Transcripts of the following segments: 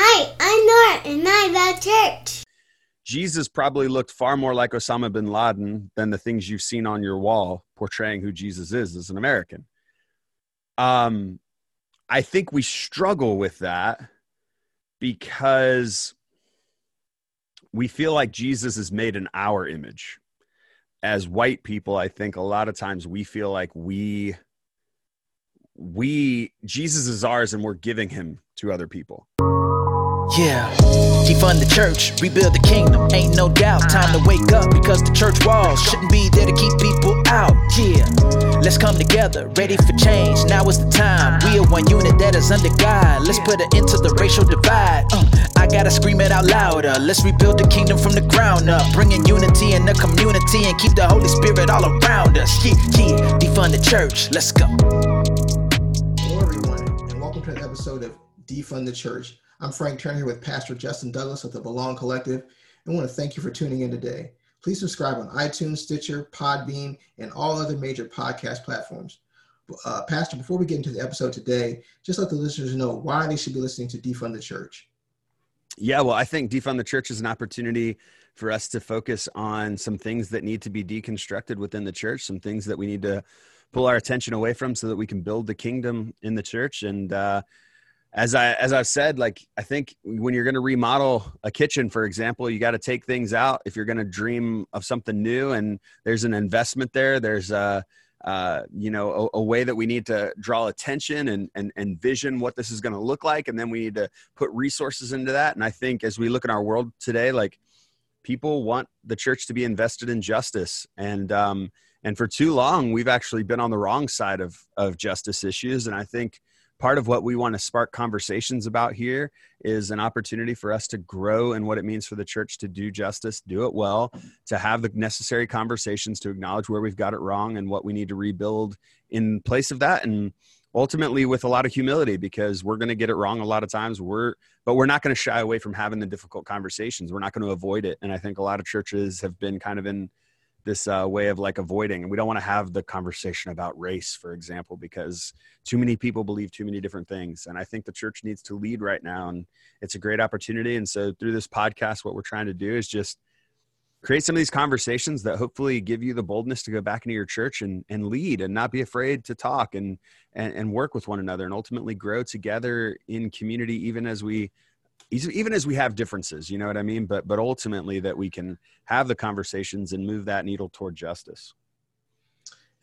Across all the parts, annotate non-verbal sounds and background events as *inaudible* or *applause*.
Hi, I'm Nora, and I love church. Jesus probably looked far more like Osama bin Laden than the things you've seen on your wall portraying who Jesus is as an American. Um, I think we struggle with that because we feel like Jesus is made in our image. As white people, I think a lot of times we feel like we we Jesus is ours and we're giving him to other people. Yeah, defund the church, rebuild the kingdom. Ain't no doubt, time to wake up because the church walls shouldn't be there to keep people out. Yeah, let's come together, ready for change. Now is the time. We are one unit that is under God. Let's put an end to the racial divide. Uh, I gotta scream it out louder. Let's rebuild the kingdom from the ground up, bringing unity in the community and keep the Holy Spirit all around us. Yeah, yeah, defund the church. Let's go. Hello, everyone, and welcome to an episode of Defund the Church. I'm Frank Turner with Pastor Justin Douglas of the Belong Collective, and want to thank you for tuning in today. Please subscribe on iTunes, Stitcher, Podbean, and all other major podcast platforms. Uh, Pastor, before we get into the episode today, just let the listeners know why they should be listening to Defund the Church. Yeah, well, I think Defund the Church is an opportunity for us to focus on some things that need to be deconstructed within the church, some things that we need to pull our attention away from so that we can build the kingdom in the church. And uh, as I as I've said, like I think when you're going to remodel a kitchen, for example, you got to take things out if you're going to dream of something new, and there's an investment there. There's a uh, you know a, a, way that we need to draw attention and and, and vision what this is going to look like, and then we need to put resources into that. And I think as we look in our world today, like people want the church to be invested in justice, and um, and for too long we've actually been on the wrong side of of justice issues, and I think part of what we want to spark conversations about here is an opportunity for us to grow in what it means for the church to do justice, do it well, to have the necessary conversations to acknowledge where we've got it wrong and what we need to rebuild in place of that. And ultimately with a lot of humility because we're going to get it wrong a lot of times. We're but we're not going to shy away from having the difficult conversations. We're not going to avoid it. And i think a lot of churches have been kind of in this uh, way of like avoiding and we don't want to have the conversation about race for example because too many people believe too many different things and i think the church needs to lead right now and it's a great opportunity and so through this podcast what we're trying to do is just create some of these conversations that hopefully give you the boldness to go back into your church and, and lead and not be afraid to talk and, and and work with one another and ultimately grow together in community even as we even as we have differences you know what i mean? But but ultimately that we can have the conversations and move that needle toward justice.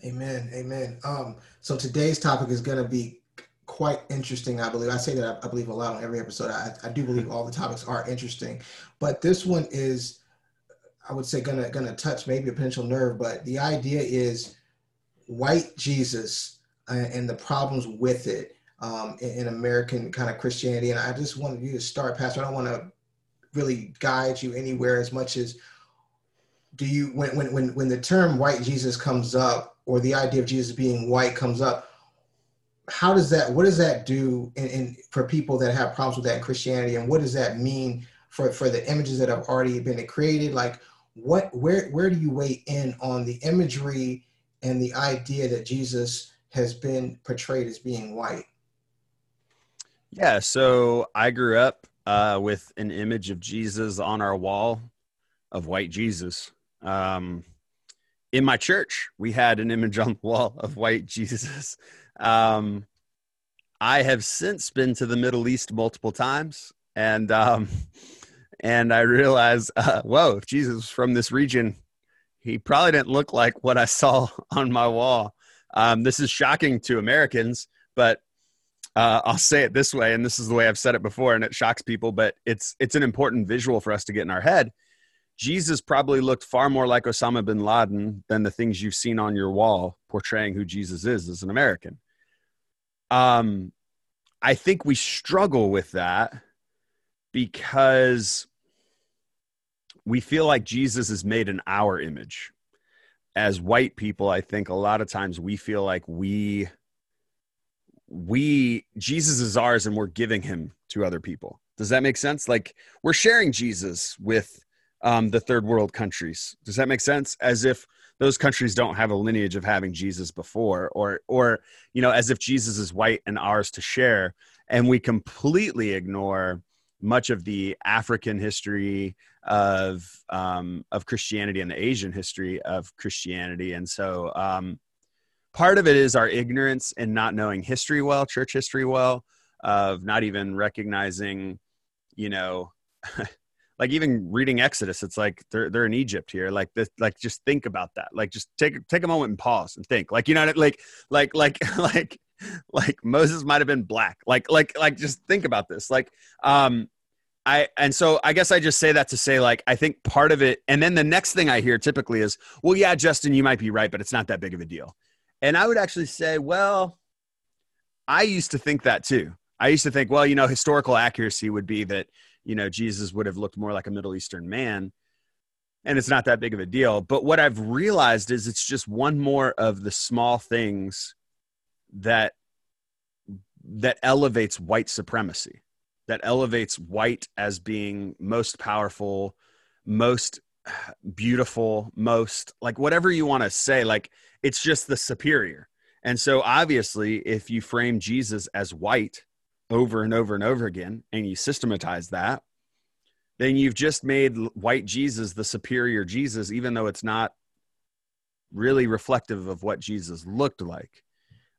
Amen amen. Um, so today's topic is going to be quite interesting i believe. I say that i, I believe a lot on every episode. I, I, do believe all the topics are interesting. But this one is i would say gonna gonna touch maybe a potential nerve but the idea is white jesus uh, and the problems with it um, in, in, American kind of Christianity. And I just wanted you to start, Pastor. I don't want to really guide you anywhere as much as do you when when when when the term white Jesus comes up or the idea of Jesus being white comes up, how does that what does that do in, in for people that have problems with that in Christianity and what does that mean for for the images that have already been created? Like what where where do you weigh in on the imagery and the idea that Jesus has been portrayed as being white? Yeah, so I grew up uh, with an image of Jesus on our wall of white Jesus. Um, in my church, we had an image on the wall of white Jesus. Um, I have since been to the Middle East multiple times, and um, *laughs* and I realized, uh, whoa, if Jesus was from this region, he probably didn't look like what I saw *laughs* on my wall. Um, this is shocking to Americans, but uh, I'll say it this way, and this is the way I've said it before, and it shocks people, but it's it's an important visual for us to get in our head. Jesus probably looked far more like Osama bin Laden than the things you've seen on your wall portraying who Jesus is as an American. Um, I think we struggle with that because we feel like Jesus is made in our image. As white people, I think a lot of times we feel like we we Jesus is ours and we're giving him to other people. Does that make sense? Like we're sharing Jesus with um, the third world countries. Does that make sense? As if those countries don't have a lineage of having Jesus before, or or you know, as if Jesus is white and ours to share, and we completely ignore much of the African history of um, of Christianity and the Asian history of Christianity, and so um, part of it is our ignorance and not knowing history well, church history well, of not even recognizing, you know. *laughs* like even reading Exodus, it's like they're they're in Egypt here. Like this, like just think about that. Like just take take a moment and pause and think. Like you know, like like like *laughs* like like Moses might have been black. Like like like just think about this. Like um I and so I guess I just say that to say like I think part of it and then the next thing I hear typically is, "Well, yeah, Justin, you might be right, but it's not that big of a deal." And I would actually say, "Well, I used to think that too. I used to think, well, you know, historical accuracy would be that, you know, Jesus would have looked more like a Middle Eastern man." And it's not that big of a deal. But what I've realized is it's just one more of the small things that that elevates white supremacy that elevates white as being most powerful most beautiful most like whatever you want to say like it's just the superior. And so obviously if you frame jesus as white over and over and over again and you systematize that then you've just made white jesus the superior jesus even though it's not really reflective of what jesus looked like.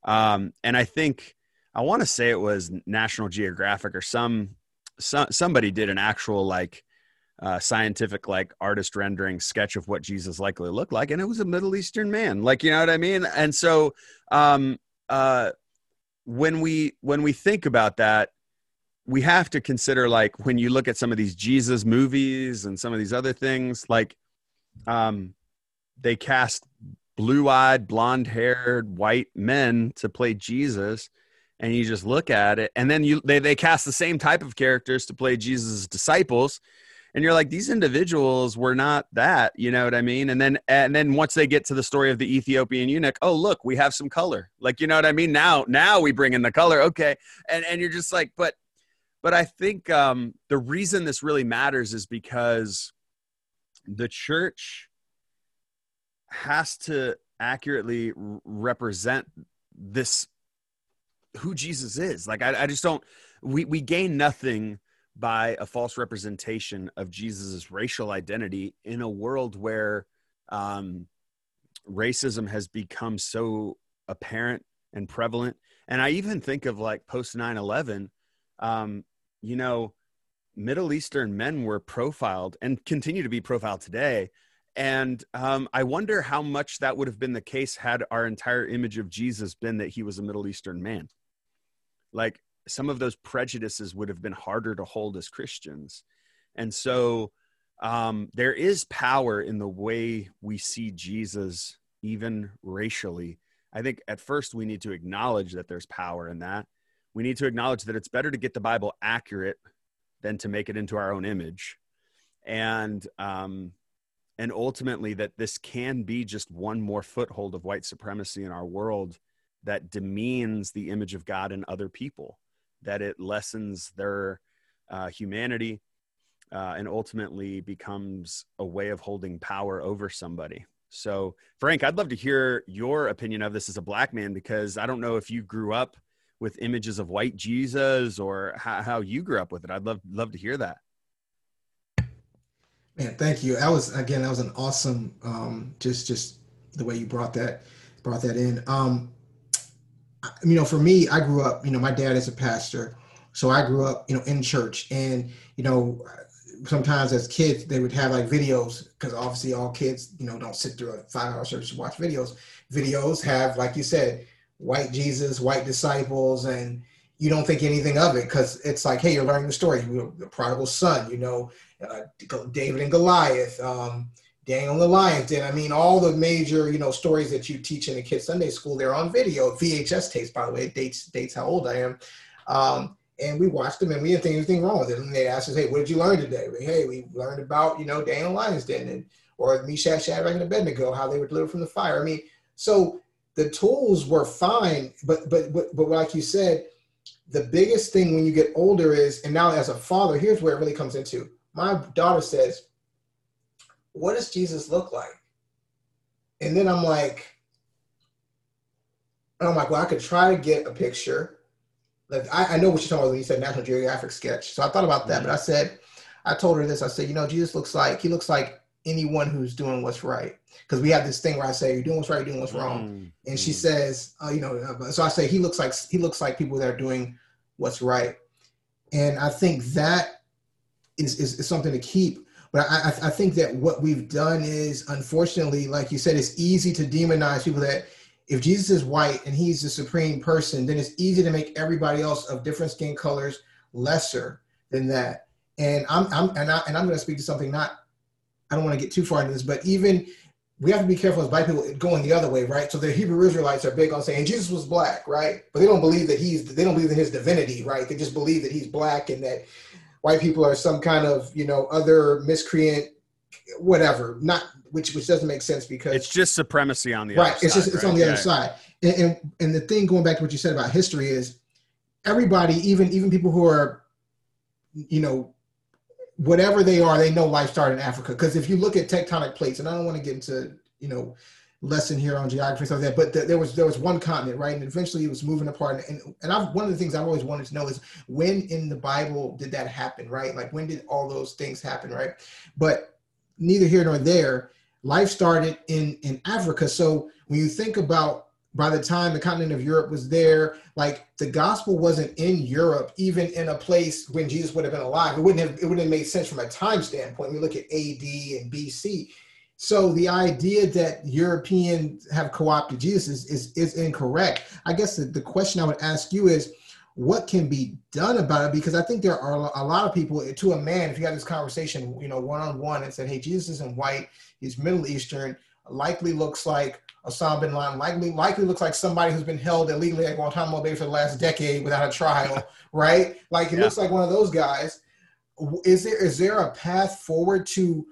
Um, and I think I want to say it was National Geographic or some, some somebody did an actual like uh, scientific like artist rendering sketch of what Jesus likely looked like, and it was a Middle Eastern man. Like you know what I mean? And so um, uh, when we when we think about that, we have to consider like when you look at some of these Jesus movies and some of these other things, like um, they cast blue-eyed, blonde-haired white men to play Jesus and you just look at it and then you they, they cast the same type of characters to play jesus' disciples and you're like these individuals were not that you know what i mean? And then and then once they get to the story of the ethiopian eunuch oh look we have some color. Like you know what i mean? Now now we bring in the color okay. And and you're just like but but i think um the reason this really matters is because the church has to accurately represent this who Jesus is. Like I, I just don't we we gain nothing by a false representation of Jesus's racial identity in a world where um, racism has become so apparent and prevalent. And I even think of like post 9 11, um, you know, Middle Eastern men were profiled and continue to be profiled today and um, I wonder how much that would have been the case had our entire image of Jesus been that he was a Middle Eastern man. Like some of those prejudices would have been harder to hold as Christians. And so um, there is power in the way we see Jesus, even racially. I think at first we need to acknowledge that there's power in that. We need to acknowledge that it's better to get the Bible accurate than to make it into our own image. And um, and ultimately that this can be just one more foothold of white supremacy in our world that demeans the image of God in other people, that it lessens their uh, humanity, uh, and ultimately becomes a way of holding power over somebody. So, Frank, I'd love to hear your opinion of this as a black man because I don't know if you grew up with images of white Jesus or how, how you grew up with it. I'd love love to hear that. Man, thank you. That was again, that was an awesome, um, just just the way you brought that brought that in. Um, you know, for me, I grew up. You know, my dad is a pastor, so I grew up, you know, in church, and you know, sometimes as kids they would have like videos because obviously all kids, you know, don't sit through a five-hour service to watch videos. Videos have, like you said, white Jesus, white disciples, and you don't think anything of it because it's like, hey, you're learning the story. You, The prodigal son, you know, uh, David and Goliath, um, Daniel the Lions Den. I mean, all the major, you know, stories that you teach in the kids Sunday school, they're on video, VHS tapes, by the way, it dates dates how old I am. Um, and we watched them and we didn't think anything wrong with it. And they asked us, hey, what did you learn today? We, hey, we learned about, you know, Daniel Lions Den and or Meshach, Shadrach, and Abednego, how they were delivered from the fire. I mean, so the tools were fine, but but but, but like you said, the biggest thing when you get older is, and now as a father, here's where it really comes into my daughter says, What does Jesus look like? And then I'm like, I'm like, well, I could try to get a picture, like I, I know what you're talking about when you said National Geographic sketch. So I thought about that, Mhm. but I said, I told her this. I said, you know, Jesus looks like he looks like anyone who's doing what's right. Because we have this thing where I say, you're doing what's right, you're doing what's wrong. Mm, And she mm. says, uh, you know, uh, so I say he looks like he looks like people that are doing what's right. And I think that is is, is something to keep. But I, I think that what we've done is, unfortunately, like you said, it's easy to demonize people that if Jesus is white and he's the supreme person, then it's easy to make everybody else of different skin colors lesser than that. And I'm, I'm and I and I'm going to speak to something not. I don't want to get too far into this, but even we have to be careful as white people going the other way, right? So the Hebrew Israelites are big on saying Jesus was black, right? But they don't believe that he's they don't believe in his divinity, right? They just believe that he's black and that white people are some kind of you know other miscreant, whatever. Not which which doesn't make sense because It's just supremacy on the right other it's side, just it's right? on the Yeah. other side and, and and the thing going back to what you said about history is everybody even even people who are you know whatever they are they know life started in africa because if you look at tectonic plates and i don't want to get into you know lesson here on geography and stuff like that but th- there was there was one continent right? And eventually it was moving apart. And and I've, one of the things i've always wanted to know is when in the bible did that happen right? Like when did all those things happen right? But neither here nor there life started in in africa. So when you think about by the time the continent of europe was there like the gospel wasn't in europe even in a place when jesus would have been alive. It wouldn't have it wouldn't have made sense from a time standpoint. We look at ad and bc so the idea that europeans have co-opted jesus is is, is incorrect i guess the, the question i would ask you is what can be done about it because i think there are a lot of people eh, to a man if you had this conversation you know one-on-one and said hey jesus isn't white he's middle eastern likely looks like Osama bin Laden, likely likely looks like somebody who's been held illegally at Guantanamo Bay for the last decade without a trial, *laughs* right? Like it Yeah. looks like one of those guys. Is there is there a path forward to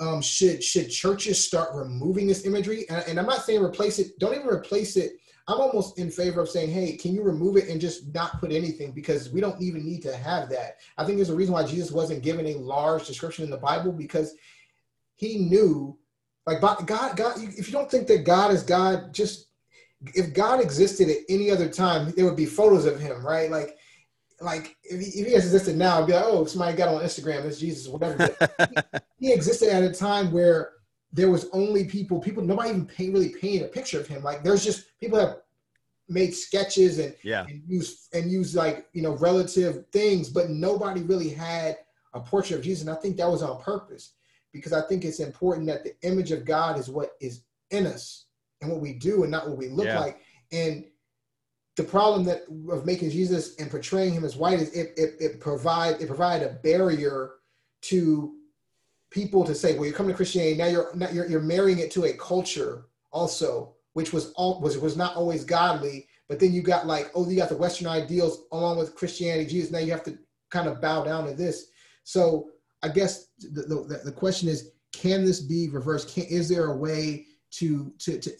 um, should should churches start removing this imagery? And, and I'm not saying replace it. Don't even replace it. I'm almost in favor of saying, hey, can you remove it and just not put anything because we don't even need to have that. I think there's a reason why Jesus wasn't given a large description in the Bible because he knew like God, God, if you don't think that God is God, just if God existed at any other time, there would be photos of him, right? Like, like if he, if he existed now, I'd be like, oh, somebody got on Instagram, it's Jesus, whatever. But *laughs* he existed at a time where there was only people, people, nobody even paint, really painted a picture of him. Like, there's just people have made sketches and yeah. and use and use like you know relative things, but nobody really had a portrait of Jesus. And I think that was on purpose because I think it's important that the image of God is what is in us and what we do and not what we look Yeah. like. And the problem that of making Jesus and portraying him as white is it it, it provide it provide a barrier to people to say, well, you're coming to Christianity now. You're not, you're you're marrying it to a culture also, which was all was was not always godly. But then you got like, oh, you got the Western ideals along with Christianity, Jesus. Now you have to kind of bow down to this. So I guess the, the, the question is, can this be reversed? Can, is there a way to, to, to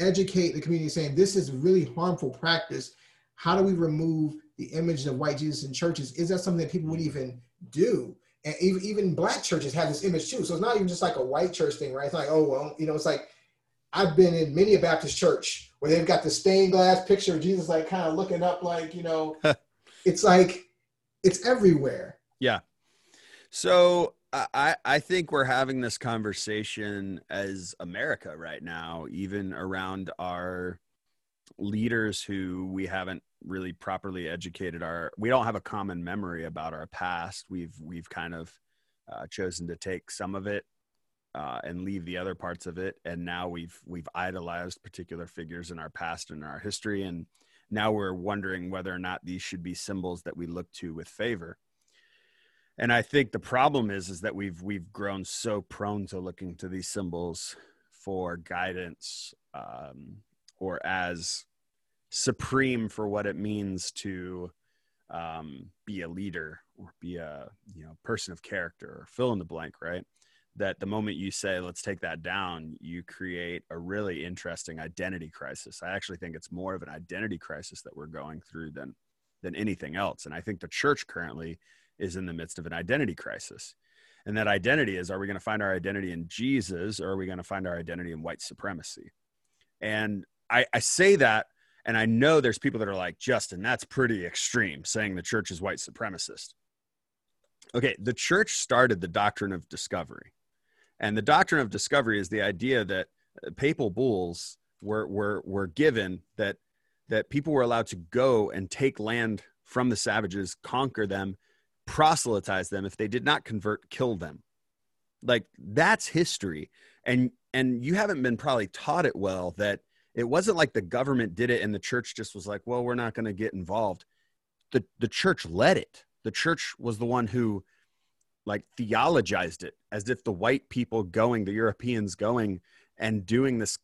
educate the community saying this is really harmful practice? How do we remove the image of white Jesus in churches? Is that something that people would mm-hmm. even do? And even, even black churches have this image too. So it's not even just like a white church thing, right? It's like, oh, well, you know, it's like, I've been in many a Baptist church where they've got the stained glass picture of Jesus, like kind of looking up, like, you know, *laughs* it's like, it's everywhere. Yeah. So I, I think we're having this conversation as America right now, even around our leaders who we haven't really properly educated our we don't have a common memory about our past. We've we've kind of uh, chosen to take some of it uh, and leave the other parts of it. And now we've we've idolized particular figures in our past and our history. And now we're wondering whether or not these should be symbols that we look to with favor and i think the problem is is that we've we've grown so prone to looking to these symbols for guidance um, or as supreme for what it means to um, be a leader or be a you know person of character or fill in the blank right? That the moment you say let's take that down you create a really interesting identity crisis. I actually think it's more of an identity crisis that we're going through than than anything else. And i think the church currently is in the midst of an identity crisis and that identity is are we going to find our identity in jesus or are we going to find our identity in white supremacy and I, I say that And I know there's people that are like, Justin, that's pretty extreme saying the church is white supremacist. Okay, the church started the doctrine of discovery. And the doctrine of discovery is the idea that uh, papal bulls were, were, were given that, that people were allowed to go and take land from the savages, conquer them, proselytize them. If they did not convert, kill them. Like that's history. And and you haven't been probably taught it well that it wasn't like the government did it and the church just was like, well, we're not going to get involved. The the church led it. The church was the one who like theologized it as if the white people going, the Europeans going and doing this,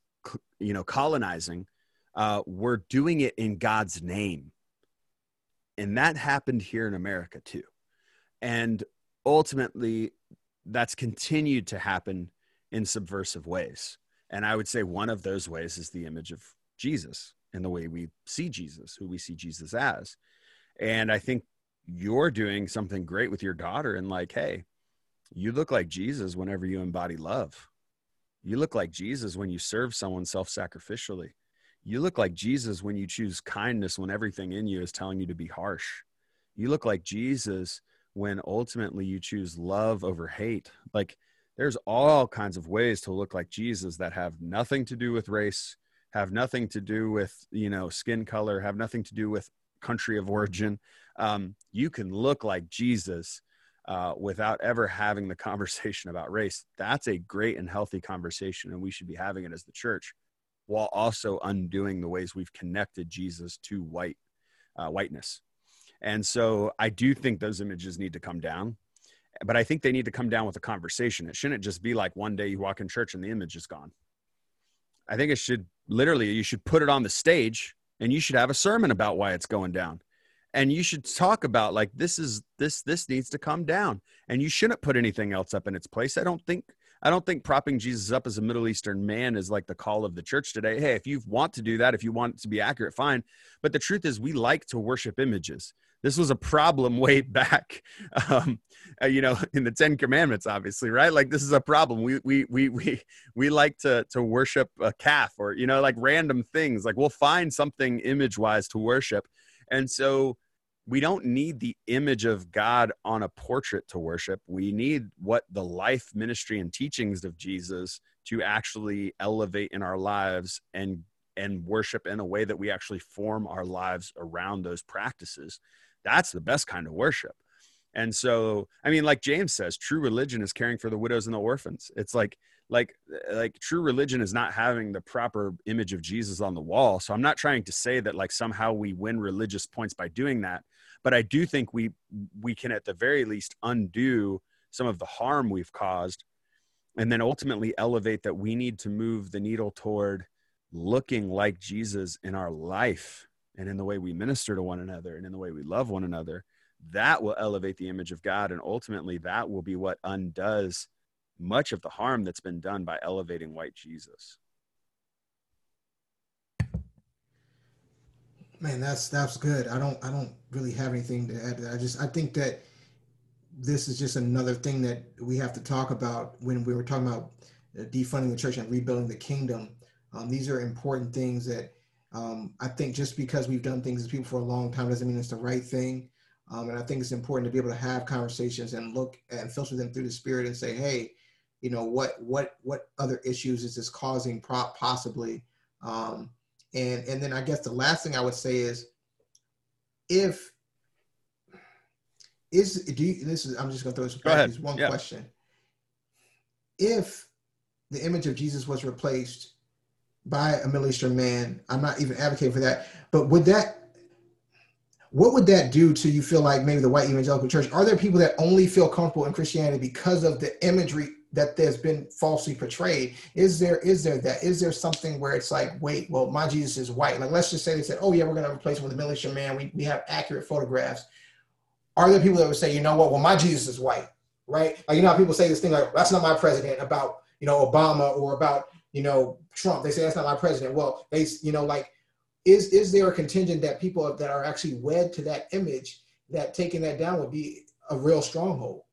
you know, colonizing, uh, were doing it in God's name. And that happened here in America too. And ultimately, that's continued to happen in subversive ways. And I would say one of those ways is the image of Jesus and the way we see Jesus, who we see Jesus as. And I think you're doing something great with your daughter and like, hey, you look like Jesus whenever you embody love. You look like Jesus when you serve someone self sacrificially. You look like Jesus when you choose kindness when everything in you is telling you to be harsh. You look like Jesus when ultimately you choose love over hate. Like there's all kinds of ways to look like Jesus that have nothing to do with race, have nothing to do with, you know, skin color, have nothing to do with country of origin. Um, you can look like Jesus uh, without ever having the *laughs* conversation about race. That's a great and healthy conversation, and we should be having it as the church, while also undoing the ways we've connected Jesus to white uh, whiteness. And so I do think those images need to come down, but I think they need to come down with a conversation. It shouldn't just be like one day you walk in church and the image is gone. I think it should literally, you should put it on the stage and you should have a sermon about why it's going down. And you should talk about like this is this this needs to come down and you shouldn't put anything else up in its place. I don't think I don't think propping Jesus up as a Middle Eastern man is like the call of the church today. Hey, if you want to do that, if you want it to be accurate, fine. But the truth is, we like to worship images. This was a problem *laughs* way back, um, uh, you know, in the Ten Commandments, obviously, right? Like this is a problem. We we we we we like to to worship a calf or you know, like random things. Like we'll find something image wise to worship, and so we don't need the image of God on a portrait to worship. We need what the life, ministry, and teachings of Jesus to actually elevate in our lives and and worship in a way that we actually form our lives around those practices. That's the best kind of worship. And so, I mean, like James says, true religion is caring for the widows and the orphans. It's like, like, like true religion is not having the proper image of Jesus on the wall. So I'm not trying to say that like somehow we win religious points by doing that, but I do think we we can at the very least undo some of the harm we've caused, and then ultimately elevate that we need to move the needle toward looking like Jesus in our life and in the way we minister to one another and in the way we love one another, that will elevate the image of God. And ultimately, that will be what undoes much of the harm that's been done by elevating white Jesus. Man, that's that's good. I don't I don't really have anything to add to that. I just I think that this is just another thing that we have to talk about when we were talking about defunding the church and rebuilding the kingdom. Um, these are important things that um, I think just because we've done things as people for a long time doesn't mean it's the right thing. Um, and I think it's important to be able to have conversations and look and filter them through the spirit and say, hey, you know, what what what other issues is this causing possibly? Um, and and then I guess the last thing I would say is, if is do you, this is I'm just gonna throw this Go ahead. one yeah. question. If the image of Jesus was replaced by a Middle Eastern man. I'm not even advocating for that. But would that what would that do to you feel like maybe the white evangelical church? Are there people that only feel comfortable in Christianity because of the imagery that there's been falsely portrayed? Is there is there that? Is there something where it's like, wait, well, my Jesus is white. Like let's just say they said, oh yeah, we're gonna replace him with a Middle Eastern man. We we have accurate photographs. Are there people that would say, you know what, well, my Jesus is white, right? Like you know how people say this thing like that's not my president about you know Obama or about you know, Trump. They say that's not my president. Well, they, you know, like, is is there a contingent that people that are actually wed to that image that taking that down would be a real stronghold?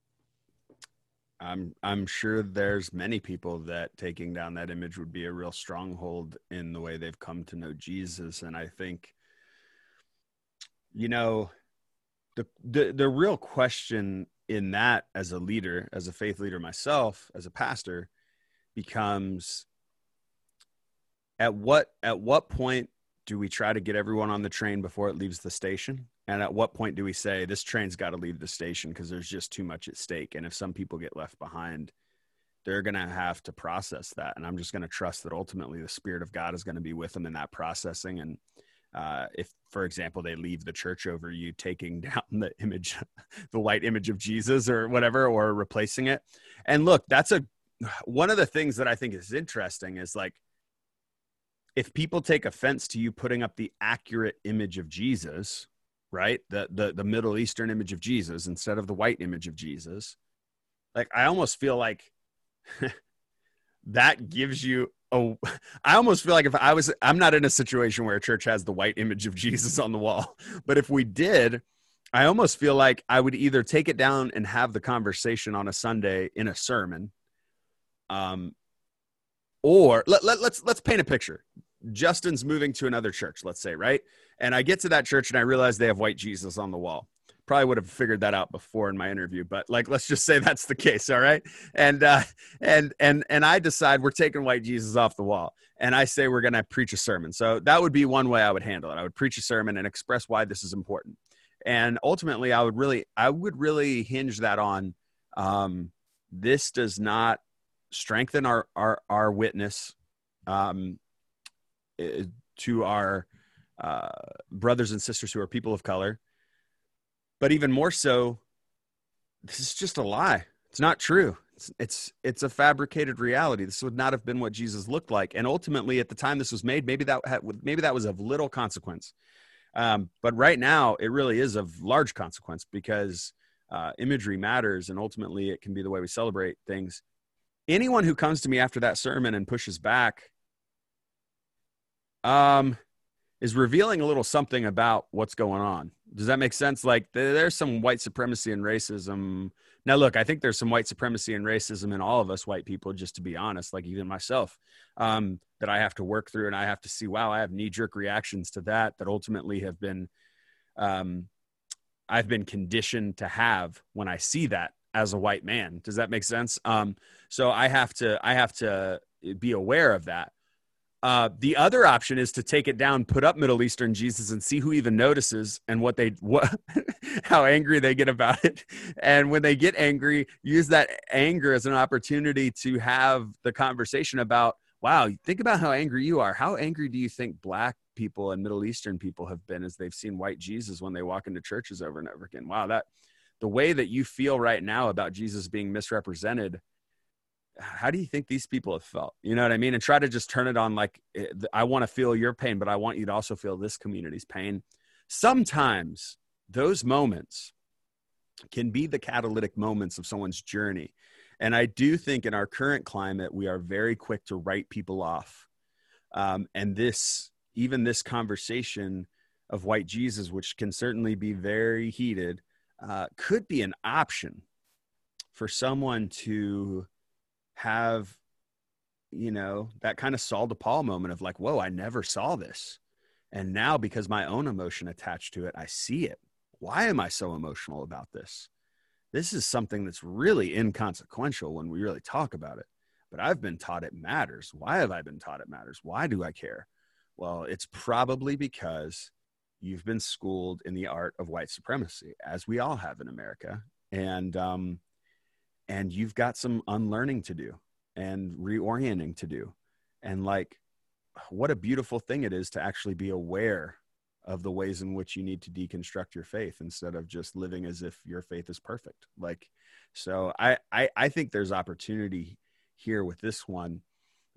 I'm I'm sure there's many people that taking down that image would be a real stronghold in the way they've come to know Jesus and I think you know the the the real question in that as a leader as a faith leader myself as a pastor becomes at what at what point do we try to get everyone on the train before it leaves the station and at what point do we say this train's got to leave the station because there's just too much at stake? And if some people get left behind, they're going to have to process that. And I'm just going to trust that ultimately the Spirit of God is going to be with them in that processing. And uh, if, for example, they leave the church over you taking *laughs* down the image, the white image of Jesus or whatever, or replacing it. And look, that's a one of the things that I think is interesting is like, if people take offense to you putting up the accurate image of Jesus, right? The the the Middle Eastern image of Jesus instead of the white image of Jesus. Like I almost feel like *laughs* that gives you a *laughs* I almost feel like if I was I'm not in a situation where a church has the white image of *laughs* Jesus on the wall, but if we did, I almost feel like I would either take it down and have the conversation on a Sunday in a sermon um or let, let, let's let's paint a picture. Justin's moving to another church, let's say, right? And I get to that church and I realize they have white Jesus on the wall. Probably would have figured that out before in my interview, but like let's just say *laughs* that's the case, all right? And uh and and and I decide we're taking white Jesus off the wall. And I say we're going to preach a sermon. So that would be one way I would handle it. I would preach a sermon and express why this is important. And ultimately I would really I would really hinge that on um this does not strengthen our our our witness um eh, to our uh, brothers and sisters who are people of color. But even more so, this is just a lie. It's not true. It's, it's it's a fabricated reality. This would not have been what Jesus looked like. And ultimately, at the time this was made, maybe that had, maybe that was of little consequence. Um, but right now, it really is of large consequence because uh, imagery matters, and ultimately, it can be the way we celebrate things. Anyone who comes to me after that sermon and pushes back, um, is revealing a little something about what's going on. Does that make sense? Like there's some white supremacy and racism. Now, look, I think there's some white supremacy and racism in all of us white people, just to be honest, like even myself, um, that I have to work through and I have to see, wow, I have knee jerk reactions to that that ultimately have been, um, I've been conditioned to have when I see that as a white man. Does that make sense? Um, so I have to, I have to be aware of that. Uh, the other option is to take it down, put up Middle Eastern Jesus, and see who even notices and what they *laughs* what how angry they get about it. And when they get angry, use that anger as an opportunity to have the conversation about, wow, think about how angry you are. How angry do you think black people and Middle Eastern people have been as they've seen white Jesus when they walk into churches over and over again? Wow, that the way that you feel right now about Jesus being misrepresented how do you think these people have felt? You know what I mean? And try to just turn it on like, eh, I want to feel your pain, but I want you to also feel this community's pain. Sometimes those moments can be the catalytic moments of someone's journey. And I do think in our current climate, we are very quick to write people off. Um, and this, even this conversation of white Jesus, which can certainly be very heated, uh, could be an option for someone to have you know that kind of Saul to Paul moment of like, whoa, I never saw this, and now because my own emotion attached to it, I see it. Why am I so emotional about this? This is something that's really inconsequential when we really talk about it. But I've been taught it matters. Why have I been taught it matters? Why do I care? Well, it's probably because you've been schooled in the art of white supremacy, as we all have in America. And um, and you've got some unlearning to do and reorienting to do and like what a beautiful thing it is to actually be aware of the ways in which you need to deconstruct your faith instead of just living as if your faith is perfect like so i i, I think there's opportunity here with this one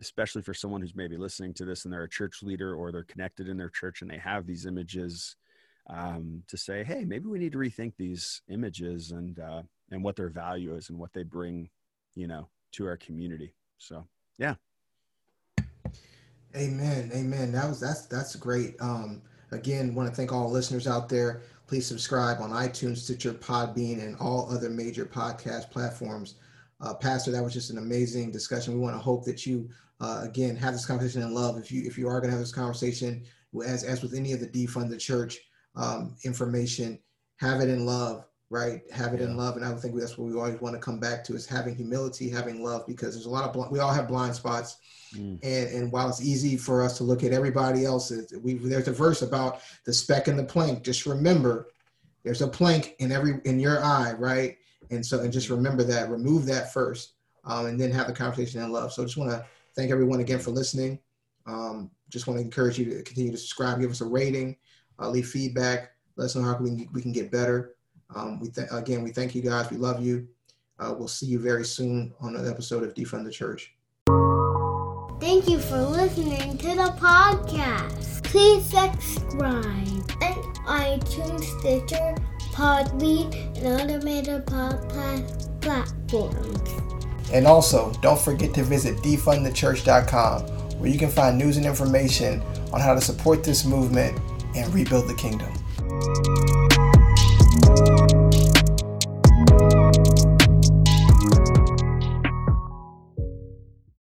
especially for someone who's maybe listening to this and they're a church leader or they're connected in their church and they have these images um, to say hey maybe we need to rethink these images and uh, and what their value is and what they bring, you know, to our community. So, yeah. Amen. Amen. That was that's that's great. Um again, want to thank all listeners out there. Please subscribe on iTunes, Stitcher, Podbean, and all other major podcast platforms. Uh, Pastor, that was just an amazing discussion. We want to hope that you, uh, again, have this conversation in love. If you if you are going to have this conversation, as as with any of the defund the church um, information, have it in love, right? Have it yeah. in love, and I think that's what we always want to come back to is having humility, having love, because there's a lot of bl- we all have blind spots, mm. and and while it's easy for us to look at everybody else, we there's a verse about the speck and the plank. Just remember, there's a plank in every in your eye, right? And so, and just remember that, remove that first, um, and then have the conversation in love. So, just want to thank everyone again for listening. Um, just want to encourage you to continue to subscribe, give us a rating, uh, leave feedback, let us know how we, we can get better. Um, we th- again, we thank you guys. We love you. Uh, we'll see you very soon on an episode of Defund the Church. Thank you for listening to the podcast. Please subscribe and iTunes, Stitcher, Podbean, and podcast platforms. And also, don't forget to visit defundthechurch.com where you can find news and information on how to support this movement and rebuild the kingdom.